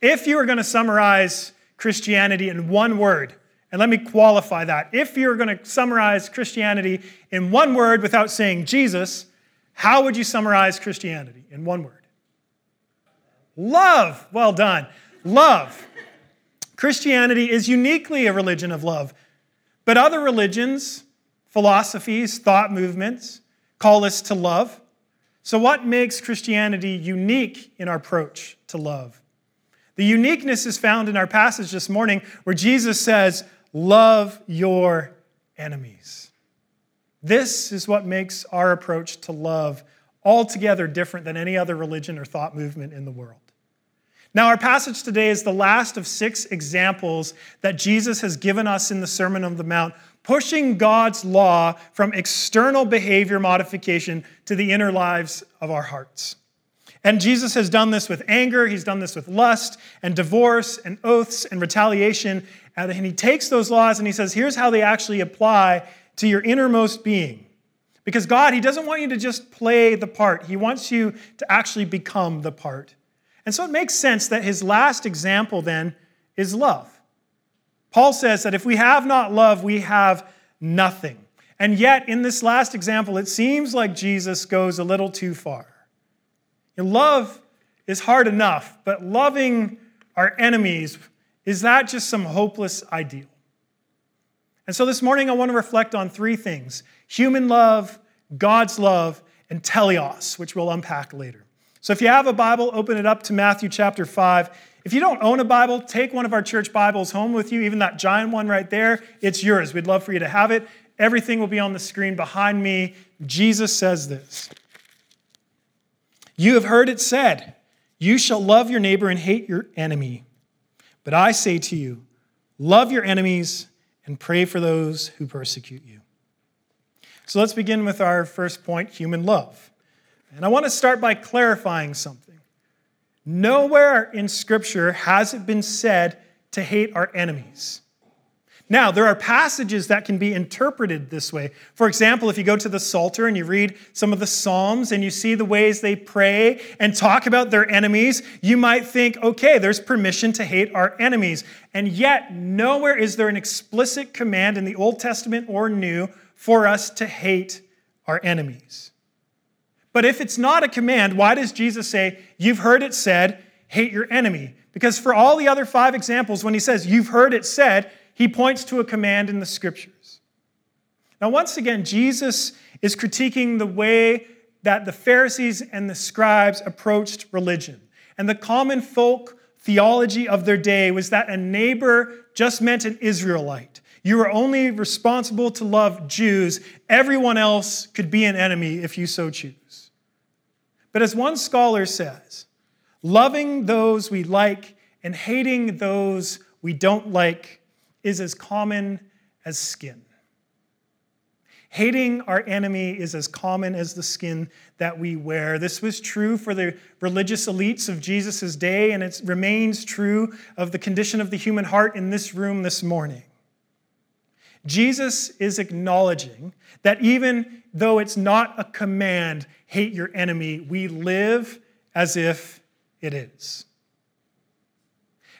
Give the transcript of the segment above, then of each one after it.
If you were going to summarize Christianity in one word, and let me qualify that. If you're going to summarize Christianity in one word without saying Jesus, how would you summarize Christianity in one word? Love. Well done. Love. Christianity is uniquely a religion of love. But other religions, philosophies, thought movements call us to love. So, what makes Christianity unique in our approach to love? The uniqueness is found in our passage this morning where Jesus says, Love your enemies. This is what makes our approach to love altogether different than any other religion or thought movement in the world. Now, our passage today is the last of six examples that Jesus has given us in the Sermon on the Mount, pushing God's law from external behavior modification to the inner lives of our hearts. And Jesus has done this with anger, he's done this with lust and divorce and oaths and retaliation. And he takes those laws and he says, here's how they actually apply to your innermost being. Because God, he doesn't want you to just play the part, he wants you to actually become the part. And so it makes sense that his last example then is love. Paul says that if we have not love, we have nothing. And yet, in this last example, it seems like Jesus goes a little too far. And love is hard enough, but loving our enemies, is that just some hopeless ideal? And so this morning, I want to reflect on three things human love, God's love, and teleos, which we'll unpack later. So if you have a Bible, open it up to Matthew chapter 5. If you don't own a Bible, take one of our church Bibles home with you, even that giant one right there. It's yours. We'd love for you to have it. Everything will be on the screen behind me. Jesus says this You have heard it said, You shall love your neighbor and hate your enemy. But I say to you, love your enemies and pray for those who persecute you. So let's begin with our first point human love. And I want to start by clarifying something. Nowhere in Scripture has it been said to hate our enemies. Now, there are passages that can be interpreted this way. For example, if you go to the Psalter and you read some of the Psalms and you see the ways they pray and talk about their enemies, you might think, okay, there's permission to hate our enemies. And yet, nowhere is there an explicit command in the Old Testament or New for us to hate our enemies. But if it's not a command, why does Jesus say, You've heard it said, hate your enemy? Because for all the other five examples, when he says, You've heard it said, he points to a command in the scriptures. Now, once again, Jesus is critiquing the way that the Pharisees and the scribes approached religion. And the common folk theology of their day was that a neighbor just meant an Israelite. You were only responsible to love Jews. Everyone else could be an enemy if you so choose. But as one scholar says, loving those we like and hating those we don't like is as common as skin. Hating our enemy is as common as the skin that we wear. This was true for the religious elites of Jesus' day, and it remains true of the condition of the human heart in this room this morning. Jesus is acknowledging that even though it's not a command, hate your enemy, we live as if it is.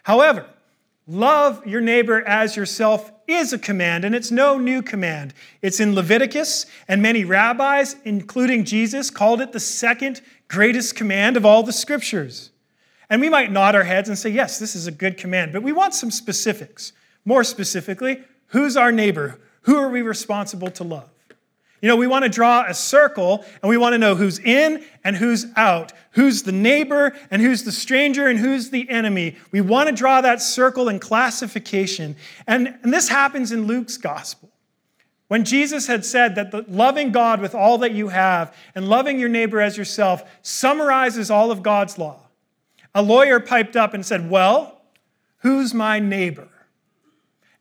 However, love your neighbor as yourself is a command, and it's no new command. It's in Leviticus, and many rabbis, including Jesus, called it the second greatest command of all the scriptures. And we might nod our heads and say, yes, this is a good command, but we want some specifics. More specifically, Who's our neighbor? Who are we responsible to love? You know, we want to draw a circle and we want to know who's in and who's out, who's the neighbor and who's the stranger and who's the enemy. We want to draw that circle and classification. And, and this happens in Luke's gospel. When Jesus had said that loving God with all that you have and loving your neighbor as yourself summarizes all of God's law, a lawyer piped up and said, Well, who's my neighbor?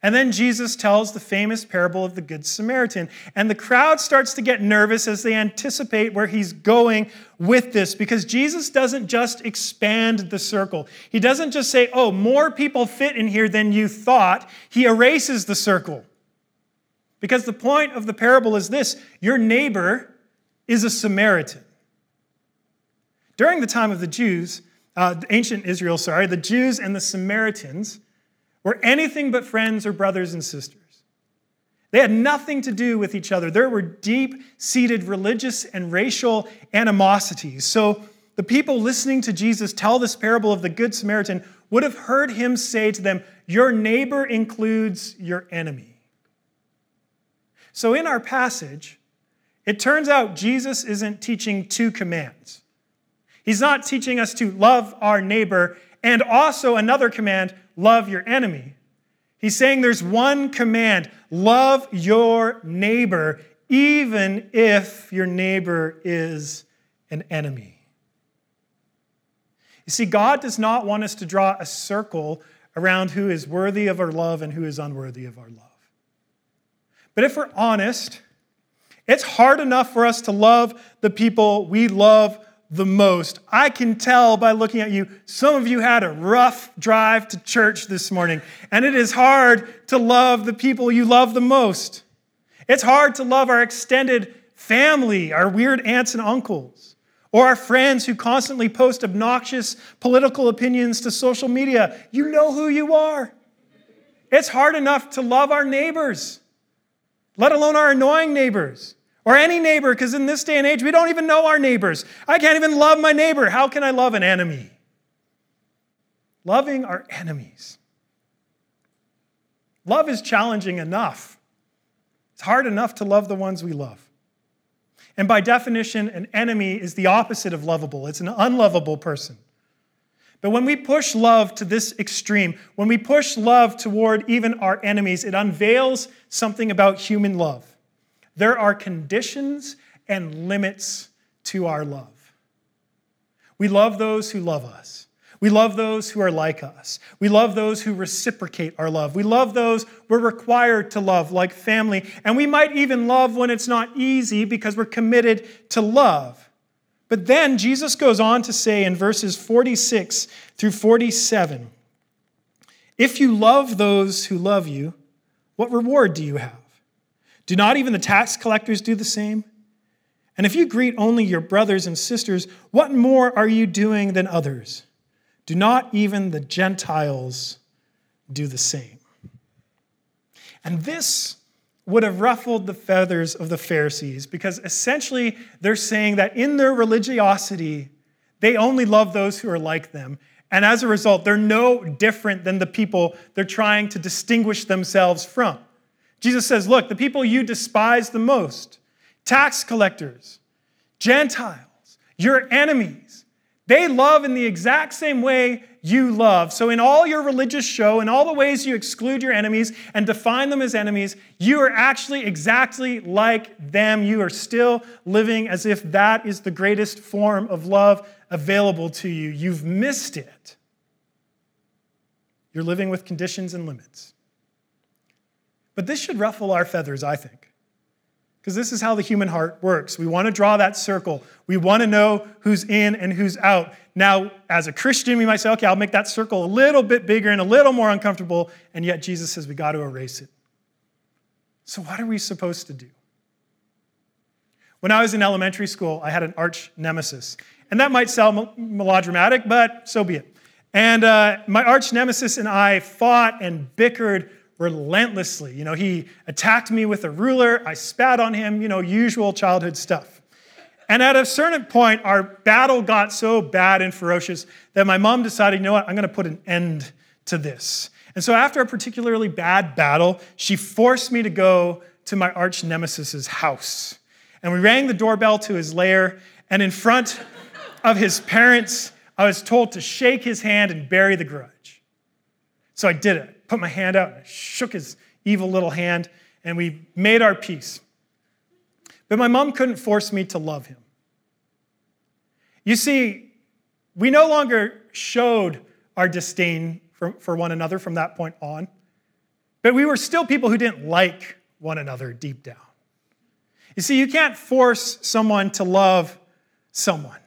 And then Jesus tells the famous parable of the Good Samaritan. And the crowd starts to get nervous as they anticipate where he's going with this because Jesus doesn't just expand the circle. He doesn't just say, oh, more people fit in here than you thought. He erases the circle. Because the point of the parable is this your neighbor is a Samaritan. During the time of the Jews, uh, ancient Israel, sorry, the Jews and the Samaritans were anything but friends or brothers and sisters. They had nothing to do with each other. There were deep seated religious and racial animosities. So the people listening to Jesus tell this parable of the Good Samaritan would have heard him say to them, Your neighbor includes your enemy. So in our passage, it turns out Jesus isn't teaching two commands. He's not teaching us to love our neighbor and also another command, love your enemy. He's saying there's one command love your neighbor, even if your neighbor is an enemy. You see, God does not want us to draw a circle around who is worthy of our love and who is unworthy of our love. But if we're honest, it's hard enough for us to love the people we love the most. I can tell by looking at you, some of you had a rough drive to church this morning, and it is hard to love the people you love the most. It's hard to love our extended family, our weird aunts and uncles, or our friends who constantly post obnoxious political opinions to social media. You know who you are. It's hard enough to love our neighbors, let alone our annoying neighbors. Or any neighbor, because in this day and age, we don't even know our neighbors. I can't even love my neighbor. How can I love an enemy? Loving our enemies. Love is challenging enough. It's hard enough to love the ones we love. And by definition, an enemy is the opposite of lovable, it's an unlovable person. But when we push love to this extreme, when we push love toward even our enemies, it unveils something about human love. There are conditions and limits to our love. We love those who love us. We love those who are like us. We love those who reciprocate our love. We love those we're required to love, like family. And we might even love when it's not easy because we're committed to love. But then Jesus goes on to say in verses 46 through 47 If you love those who love you, what reward do you have? Do not even the tax collectors do the same? And if you greet only your brothers and sisters, what more are you doing than others? Do not even the Gentiles do the same? And this would have ruffled the feathers of the Pharisees because essentially they're saying that in their religiosity, they only love those who are like them. And as a result, they're no different than the people they're trying to distinguish themselves from. Jesus says, Look, the people you despise the most, tax collectors, Gentiles, your enemies, they love in the exact same way you love. So, in all your religious show, in all the ways you exclude your enemies and define them as enemies, you are actually exactly like them. You are still living as if that is the greatest form of love available to you. You've missed it. You're living with conditions and limits. But this should ruffle our feathers, I think. Because this is how the human heart works. We want to draw that circle. We want to know who's in and who's out. Now, as a Christian, we might say, okay, I'll make that circle a little bit bigger and a little more uncomfortable. And yet, Jesus says we got to erase it. So, what are we supposed to do? When I was in elementary school, I had an arch nemesis. And that might sound melodramatic, but so be it. And uh, my arch nemesis and I fought and bickered relentlessly. You know, he attacked me with a ruler, I spat on him, you know, usual childhood stuff. And at a certain point, our battle got so bad and ferocious that my mom decided, you know what, I'm going to put an end to this. And so after a particularly bad battle, she forced me to go to my arch nemesis's house. And we rang the doorbell to his lair, and in front of his parents, I was told to shake his hand and bury the grudge. So I did it put my hand out and shook his evil little hand, and we made our peace. But my mom couldn't force me to love him. You see, we no longer showed our disdain for, for one another from that point on, but we were still people who didn't like one another deep down. You see, you can't force someone to love someone,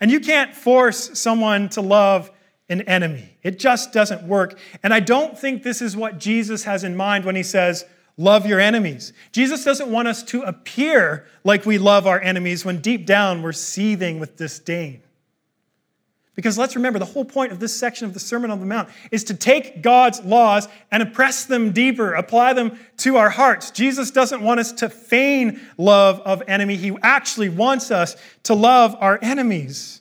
and you can't force someone to love an enemy. It just doesn't work. And I don't think this is what Jesus has in mind when he says, Love your enemies. Jesus doesn't want us to appear like we love our enemies when deep down we're seething with disdain. Because let's remember, the whole point of this section of the Sermon on the Mount is to take God's laws and impress them deeper, apply them to our hearts. Jesus doesn't want us to feign love of enemy. He actually wants us to love our enemies.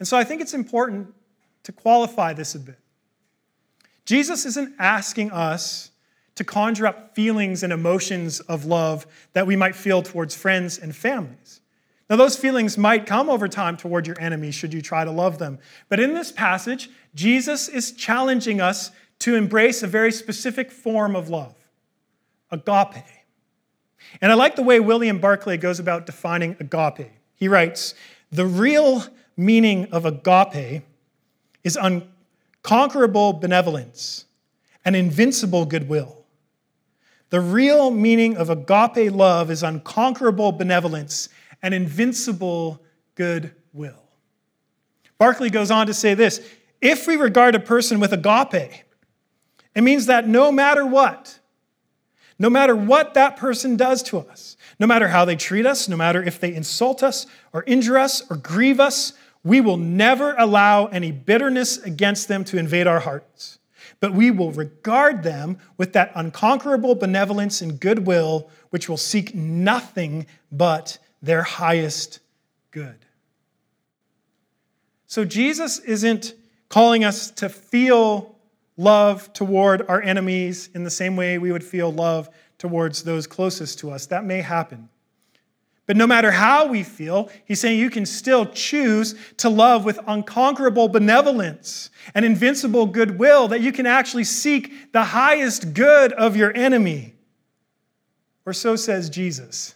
And so I think it's important to qualify this a bit. Jesus isn't asking us to conjure up feelings and emotions of love that we might feel towards friends and families. Now, those feelings might come over time toward your enemies should you try to love them. But in this passage, Jesus is challenging us to embrace a very specific form of love agape. And I like the way William Barclay goes about defining agape. He writes The real meaning of agape is unconquerable benevolence and invincible goodwill. The real meaning of agape love is unconquerable benevolence and invincible goodwill. Barclay goes on to say this if we regard a person with agape, it means that no matter what, no matter what that person does to us, no matter how they treat us, no matter if they insult us or injure us or grieve us, we will never allow any bitterness against them to invade our hearts. But we will regard them with that unconquerable benevolence and goodwill, which will seek nothing but their highest good. So Jesus isn't calling us to feel love toward our enemies in the same way we would feel love towards those closest to us. That may happen. But no matter how we feel, he's saying you can still choose to love with unconquerable benevolence and invincible goodwill, that you can actually seek the highest good of your enemy. Or so says Jesus.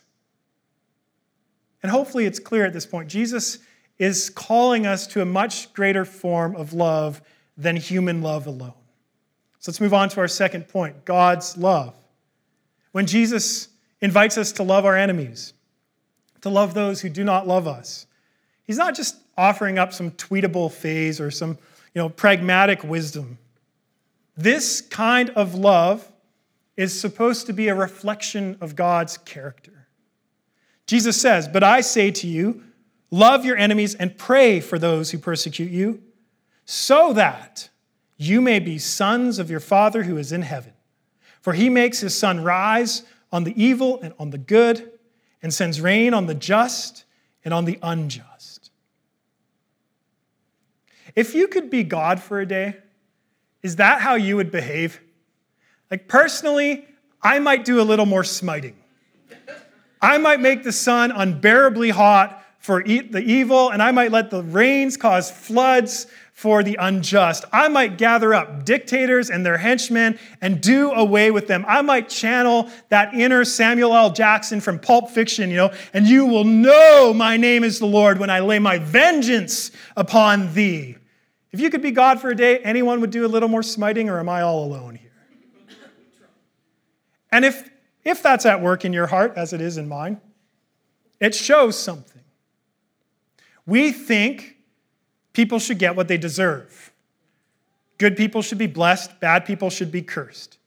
And hopefully it's clear at this point. Jesus is calling us to a much greater form of love than human love alone. So let's move on to our second point God's love. When Jesus invites us to love our enemies, to love those who do not love us, he's not just offering up some tweetable phase or some you know, pragmatic wisdom. This kind of love is supposed to be a reflection of God's character. Jesus says, But I say to you, love your enemies and pray for those who persecute you, so that you may be sons of your Father who is in heaven. For he makes his sun rise on the evil and on the good, and sends rain on the just and on the unjust. If you could be God for a day, is that how you would behave? Like, personally, I might do a little more smiting. I might make the sun unbearably hot for the evil, and I might let the rains cause floods for the unjust. I might gather up dictators and their henchmen and do away with them. I might channel that inner Samuel L. Jackson from Pulp Fiction, you know, and you will know my name is the Lord when I lay my vengeance upon thee. If you could be God for a day, anyone would do a little more smiting, or am I all alone here? And if if that's at work in your heart, as it is in mine, it shows something. We think people should get what they deserve. Good people should be blessed, bad people should be cursed.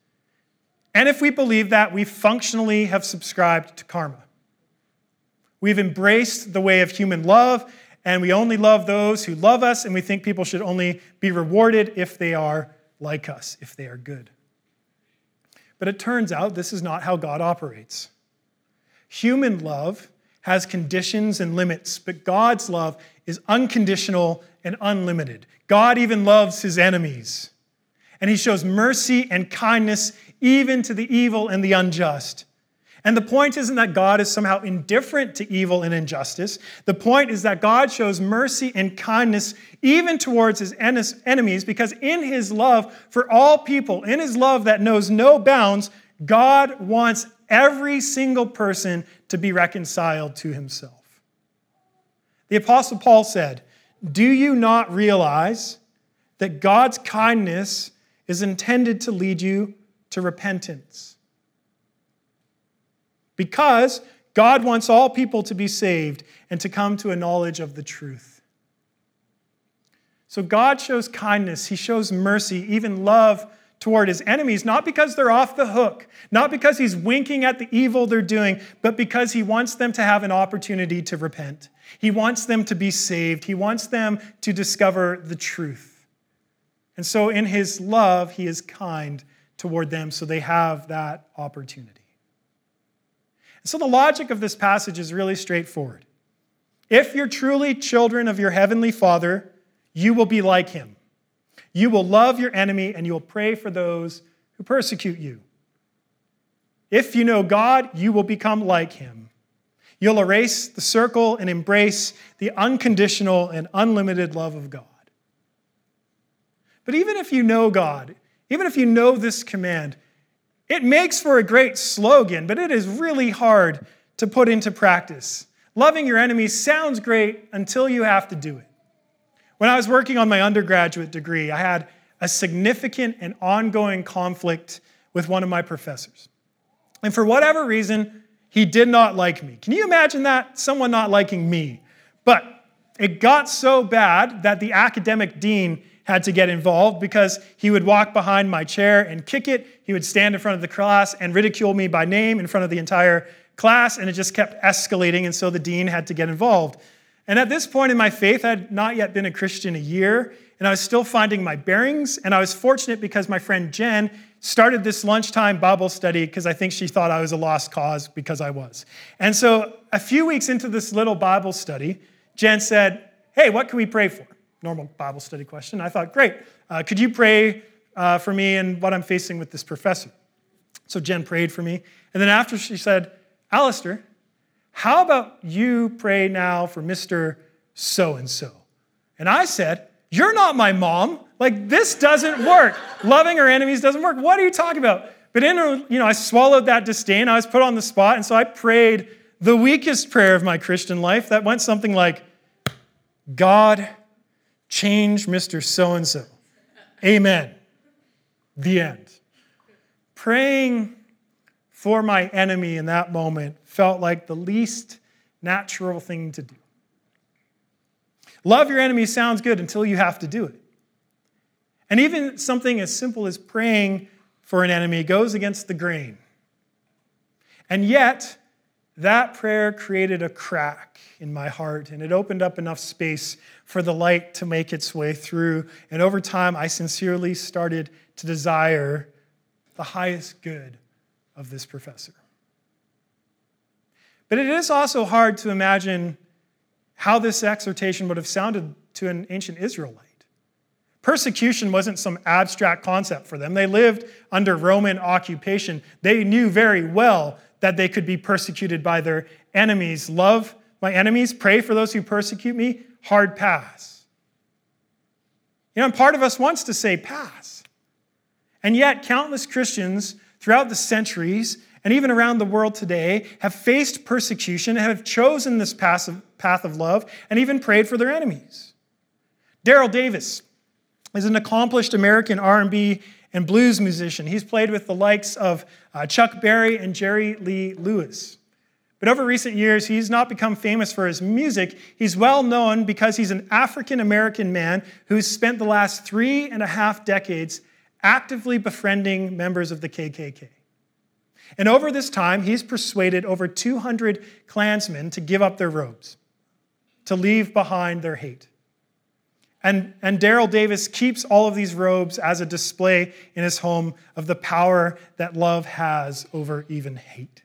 And if we believe that, we functionally have subscribed to karma. We've embraced the way of human love, and we only love those who love us, and we think people should only be rewarded if they are like us, if they are good. But it turns out this is not how God operates. Human love has conditions and limits, but God's love is unconditional and unlimited. God even loves his enemies. And he shows mercy and kindness even to the evil and the unjust. And the point isn't that God is somehow indifferent to evil and injustice. The point is that God shows mercy and kindness even towards his enemies because in his love for all people, in his love that knows no bounds, God wants every single person to be reconciled to himself. The Apostle Paul said, Do you not realize that God's kindness is intended to lead you to repentance? because God wants all people to be saved and to come to a knowledge of the truth. So God shows kindness, He shows mercy, even love toward his enemies, not because they're off the hook, not because he's winking at the evil they're doing, but because he wants them to have an opportunity to repent. He wants them to be saved. He wants them to discover the truth. And so, in his love, he is kind toward them so they have that opportunity. And so, the logic of this passage is really straightforward. If you're truly children of your heavenly Father, you will be like him. You will love your enemy and you will pray for those who persecute you. If you know God, you will become like him. You'll erase the circle and embrace the unconditional and unlimited love of God. But even if you know God, even if you know this command, it makes for a great slogan, but it is really hard to put into practice. Loving your enemies sounds great until you have to do it. When I was working on my undergraduate degree, I had a significant and ongoing conflict with one of my professors. And for whatever reason, he did not like me. Can you imagine that? Someone not liking me. But it got so bad that the academic dean had to get involved because he would walk behind my chair and kick it. He would stand in front of the class and ridicule me by name in front of the entire class, and it just kept escalating. And so the dean had to get involved. And at this point in my faith, I had not yet been a Christian a year, and I was still finding my bearings. And I was fortunate because my friend Jen started this lunchtime Bible study because I think she thought I was a lost cause because I was. And so a few weeks into this little Bible study, Jen said, Hey, what can we pray for? Normal Bible study question. I thought, Great. Uh, could you pray uh, for me and what I'm facing with this professor? So Jen prayed for me. And then after she said, Alistair, how about you pray now for Mr. So and so? And I said, You're not my mom. Like, this doesn't work. Loving our enemies doesn't work. What are you talking about? But in, you know, I swallowed that disdain. I was put on the spot. And so I prayed the weakest prayer of my Christian life that went something like, God, change Mr. So and so. Amen. The end. Praying for my enemy in that moment felt like the least natural thing to do. Love your enemy sounds good until you have to do it. And even something as simple as praying for an enemy goes against the grain. And yet, that prayer created a crack in my heart, and it opened up enough space for the light to make its way through. And over time, I sincerely started to desire the highest good of this professor. But it is also hard to imagine how this exhortation would have sounded to an ancient Israelite. Persecution wasn't some abstract concept for them. They lived under Roman occupation. They knew very well that they could be persecuted by their enemies. Love my enemies, pray for those who persecute me, hard pass. You know, and part of us wants to say pass. And yet, countless Christians throughout the centuries and even around the world today have faced persecution, and have chosen this path of love, and even prayed for their enemies. Daryl Davis is an accomplished American R&B and blues musician. He's played with the likes of uh, Chuck Berry and Jerry Lee Lewis. But over recent years, he's not become famous for his music. He's well known because he's an African American man who's spent the last three and a half decades actively befriending members of the KKK. And over this time, he's persuaded over 200 Klansmen to give up their robes, to leave behind their hate. And, and Daryl Davis keeps all of these robes as a display in his home of the power that love has over even hate.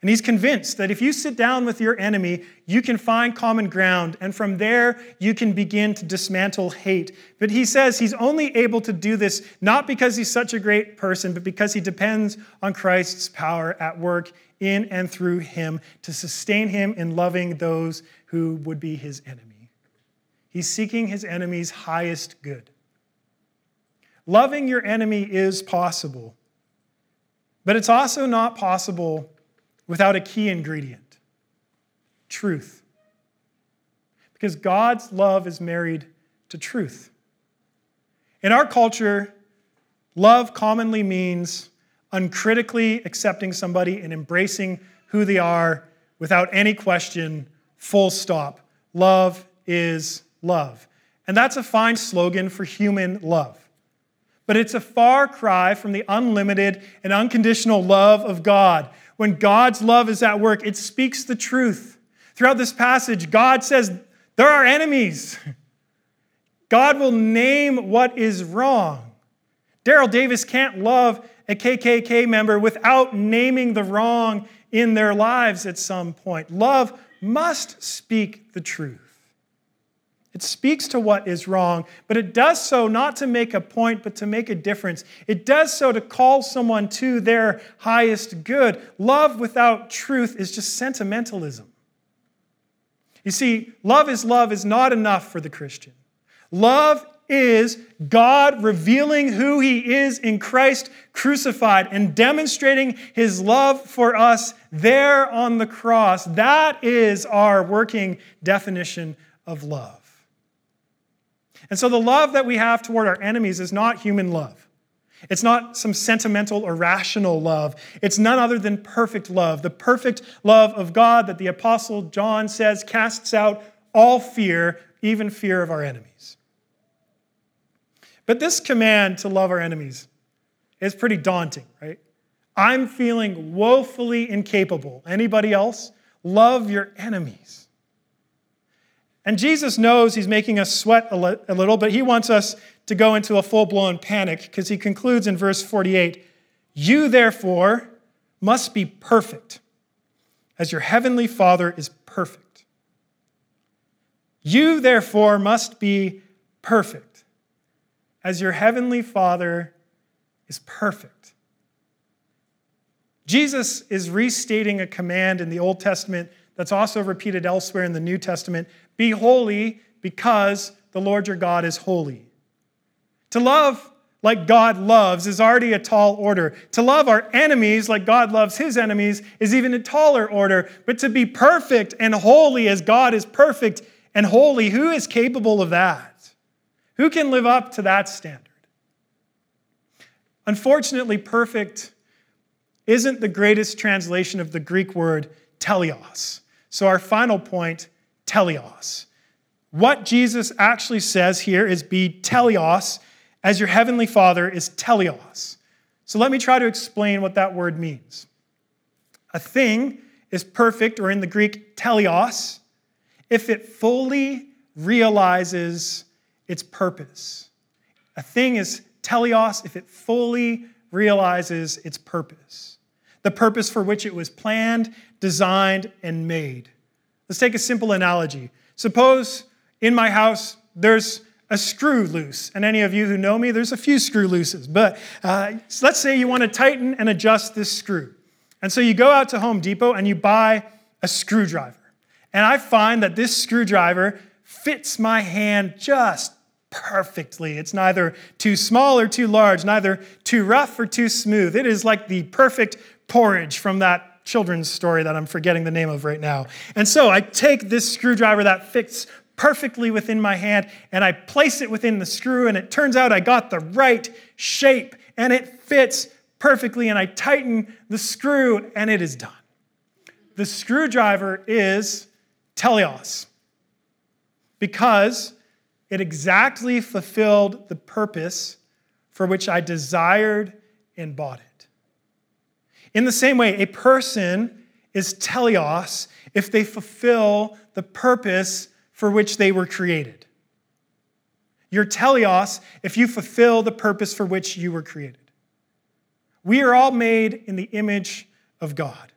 And he's convinced that if you sit down with your enemy, you can find common ground, and from there, you can begin to dismantle hate. But he says he's only able to do this not because he's such a great person, but because he depends on Christ's power at work in and through him to sustain him in loving those who would be his enemy. He's seeking his enemy's highest good. Loving your enemy is possible, but it's also not possible without a key ingredient truth. Because God's love is married to truth. In our culture, love commonly means uncritically accepting somebody and embracing who they are without any question, full stop. Love is love. And that's a fine slogan for human love. but it's a far cry from the unlimited and unconditional love of God. When God's love is at work, it speaks the truth. Throughout this passage, God says, There are enemies. God will name what is wrong. Daryl Davis can't love a KKK member without naming the wrong in their lives at some point. Love must speak the truth. It speaks to what is wrong, but it does so not to make a point, but to make a difference. It does so to call someone to their highest good. Love without truth is just sentimentalism. You see, love is love is not enough for the Christian. Love is God revealing who He is in Christ crucified and demonstrating His love for us there on the cross. That is our working definition of love. And so the love that we have toward our enemies is not human love. It's not some sentimental or rational love. It's none other than perfect love, the perfect love of God that the Apostle John says casts out all fear, even fear of our enemies. But this command to love our enemies is pretty daunting, right? I'm feeling woefully incapable. Anybody else? Love your enemies. And Jesus knows he's making us sweat a, little, but he wants us to go into a full blown panic because he concludes in verse 48 You, therefore, must be perfect, as your heavenly Father is perfect. You, therefore, must be perfect, as your heavenly Father is perfect. Jesus is restating a command in the Old Testament that's also repeated elsewhere in the New Testament Be holy because the Lord your God is holy. To love like God loves is already a tall order. To love our enemies like God loves his enemies is even a taller order. But to be perfect and holy as God is perfect and holy, who is capable of that? Who can live up to that standard? Unfortunately, perfect isn't the greatest translation of the Greek word teleos. So, our final point teleos. What Jesus actually says here is be teleos as your heavenly Father is teleos. So, let me try to explain what that word means. A thing is perfect, or in the Greek, teleos, if it fully realizes its purpose. A thing is teleos if it fully realizes its purpose, the purpose for which it was planned designed, and made. Let's take a simple analogy. Suppose in my house there's a screw loose. And any of you who know me, there's a few screw looses. But uh, let's say you want to tighten and adjust this screw. And so you go out to Home Depot and you buy a screwdriver. And I find that this screwdriver fits my hand just perfectly. It's neither too small or too large, neither too rough or too smooth. It is like the perfect porridge from that children's story that I'm forgetting the name of right now. And so I take this screwdriver that fits perfectly within my hand and I place it within the screw, and it turns out I got the right shape and it fits perfectly. And I tighten the screw and it is done. The screwdriver is teleos because it exactly fulfilled the purpose for which I desired and bought it. In the same way, a person is teleos if they fulfill the purpose for which they were created. You're teleos if you fulfill the purpose for which you were created. We are all made in the image of God.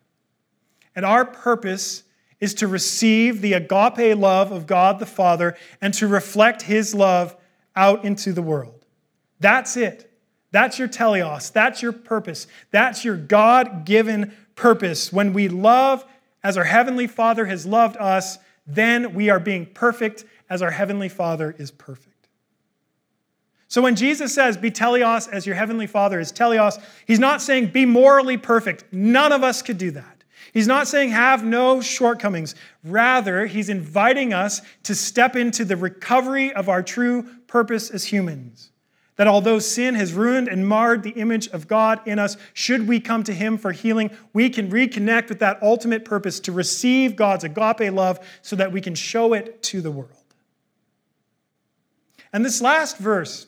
And our purpose is to receive the agape love of God the Father and to reflect his love out into the world. That's it. That's your teleos. That's your purpose. That's your God given purpose. When we love as our Heavenly Father has loved us, then we are being perfect as our Heavenly Father is perfect. So when Jesus says, be teleos as your Heavenly Father is teleos, he's not saying be morally perfect. None of us could do that. He's not saying have no shortcomings. Rather, he's inviting us to step into the recovery of our true purpose as humans. That although sin has ruined and marred the image of God in us, should we come to Him for healing, we can reconnect with that ultimate purpose to receive God's agape love so that we can show it to the world. And this last verse,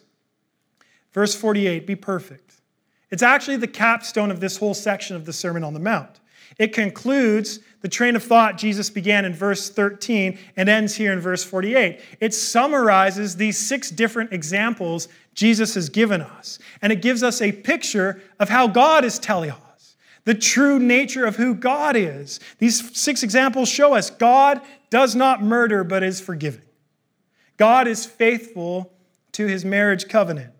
Verse 48 Be perfect. It's actually the capstone of this whole section of the Sermon on the Mount. It concludes the train of thought Jesus began in verse 13 and ends here in verse 48. It summarizes these six different examples Jesus has given us, and it gives us a picture of how God is teleos, the true nature of who God is. These six examples show us God does not murder but is forgiving. God is faithful to his marriage covenant.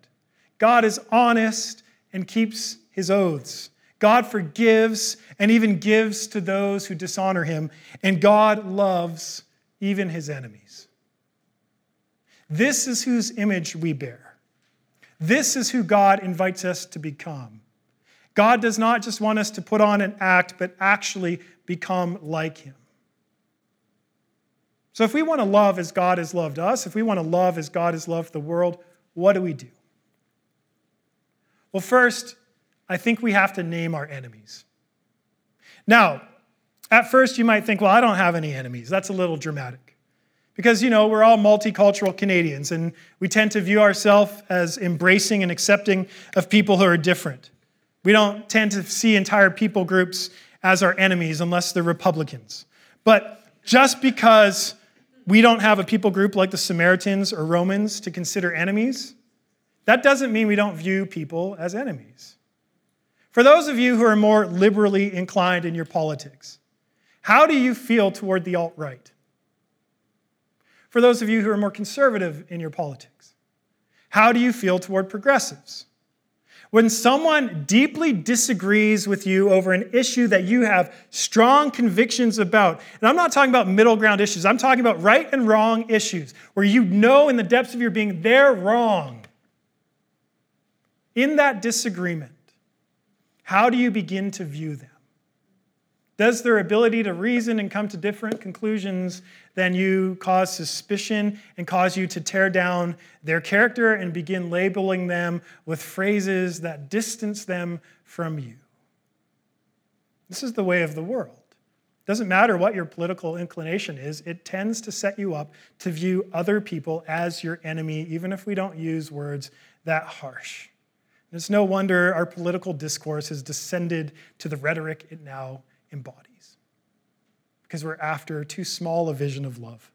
God is honest and keeps his oaths. God forgives and even gives to those who dishonor him, and God loves even his enemies. This is whose image we bear. This is who God invites us to become. God does not just want us to put on an act, but actually become like him. So, if we want to love as God has loved us, if we want to love as God has loved the world, what do we do? Well, first, I think we have to name our enemies. Now, at first you might think, well, I don't have any enemies. That's a little dramatic. Because, you know, we're all multicultural Canadians and we tend to view ourselves as embracing and accepting of people who are different. We don't tend to see entire people groups as our enemies unless they're Republicans. But just because we don't have a people group like the Samaritans or Romans to consider enemies, that doesn't mean we don't view people as enemies. For those of you who are more liberally inclined in your politics, how do you feel toward the alt right? For those of you who are more conservative in your politics, how do you feel toward progressives? When someone deeply disagrees with you over an issue that you have strong convictions about, and I'm not talking about middle ground issues, I'm talking about right and wrong issues where you know in the depths of your being they're wrong. In that disagreement, how do you begin to view them? Does their ability to reason and come to different conclusions than you cause suspicion and cause you to tear down their character and begin labeling them with phrases that distance them from you? This is the way of the world. It doesn't matter what your political inclination is, it tends to set you up to view other people as your enemy, even if we don't use words that harsh. It's no wonder our political discourse has descended to the rhetoric it now embodies, because we're after too small a vision of love.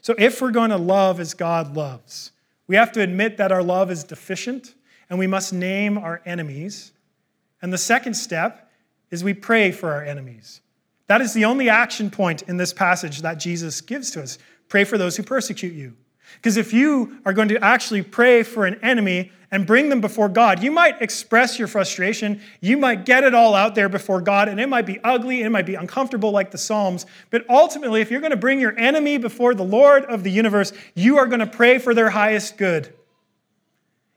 So, if we're going to love as God loves, we have to admit that our love is deficient and we must name our enemies. And the second step is we pray for our enemies. That is the only action point in this passage that Jesus gives to us. Pray for those who persecute you. Because if you are going to actually pray for an enemy and bring them before God, you might express your frustration. You might get it all out there before God, and it might be ugly, it might be uncomfortable like the Psalms. But ultimately, if you're going to bring your enemy before the Lord of the universe, you are going to pray for their highest good.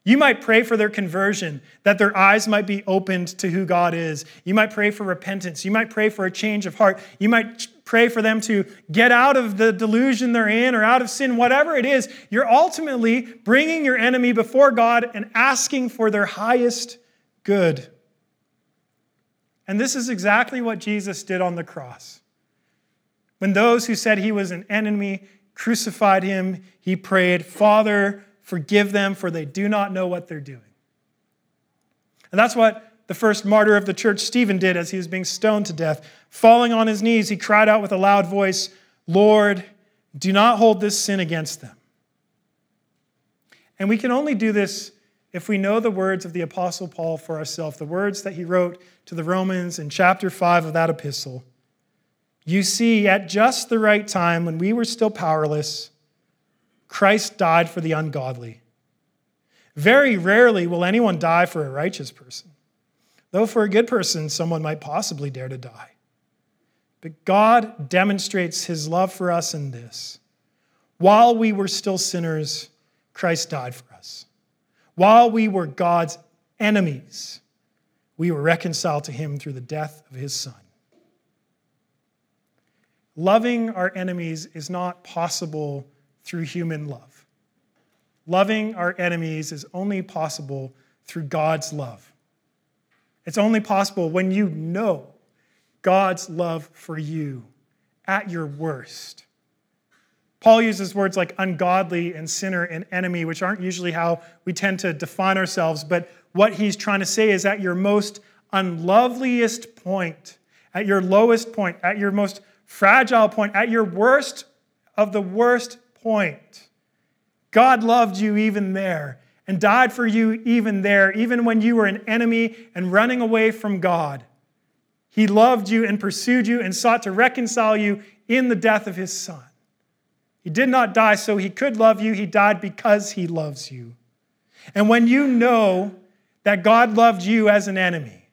You might pray for their conversion, that their eyes might be opened to who God is. You might pray for repentance. You might pray for a change of heart. You might pray for them to get out of the delusion they're in or out of sin, whatever it is. You're ultimately bringing your enemy before God and asking for their highest good. And this is exactly what Jesus did on the cross. When those who said he was an enemy crucified him, he prayed, Father, Forgive them, for they do not know what they're doing. And that's what the first martyr of the church, Stephen, did as he was being stoned to death. Falling on his knees, he cried out with a loud voice, Lord, do not hold this sin against them. And we can only do this if we know the words of the Apostle Paul for ourselves, the words that he wrote to the Romans in chapter 5 of that epistle. You see, at just the right time, when we were still powerless, Christ died for the ungodly. Very rarely will anyone die for a righteous person, though for a good person, someone might possibly dare to die. But God demonstrates his love for us in this. While we were still sinners, Christ died for us. While we were God's enemies, we were reconciled to him through the death of his son. Loving our enemies is not possible through human love. Loving our enemies is only possible through God's love. It's only possible when you know God's love for you at your worst. Paul uses words like ungodly and sinner and enemy, which aren't usually how we tend to define ourselves, but what he's trying to say is at your most unloveliest point, at your lowest point, at your most fragile point, at your worst of the worst point, God loved you even there and died for you even there, even when you were an enemy and running away from God. He loved you and pursued you and sought to reconcile you in the death of his son. He did not die so he could love you, he died because he loves you. And when you know that God loved you as an enemy,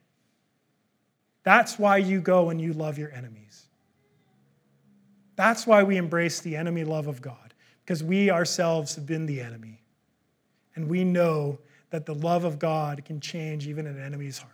that's why you go and you love your enemies. That's why we embrace the enemy love of God, because we ourselves have been the enemy. And we know that the love of God can change even an enemy's heart.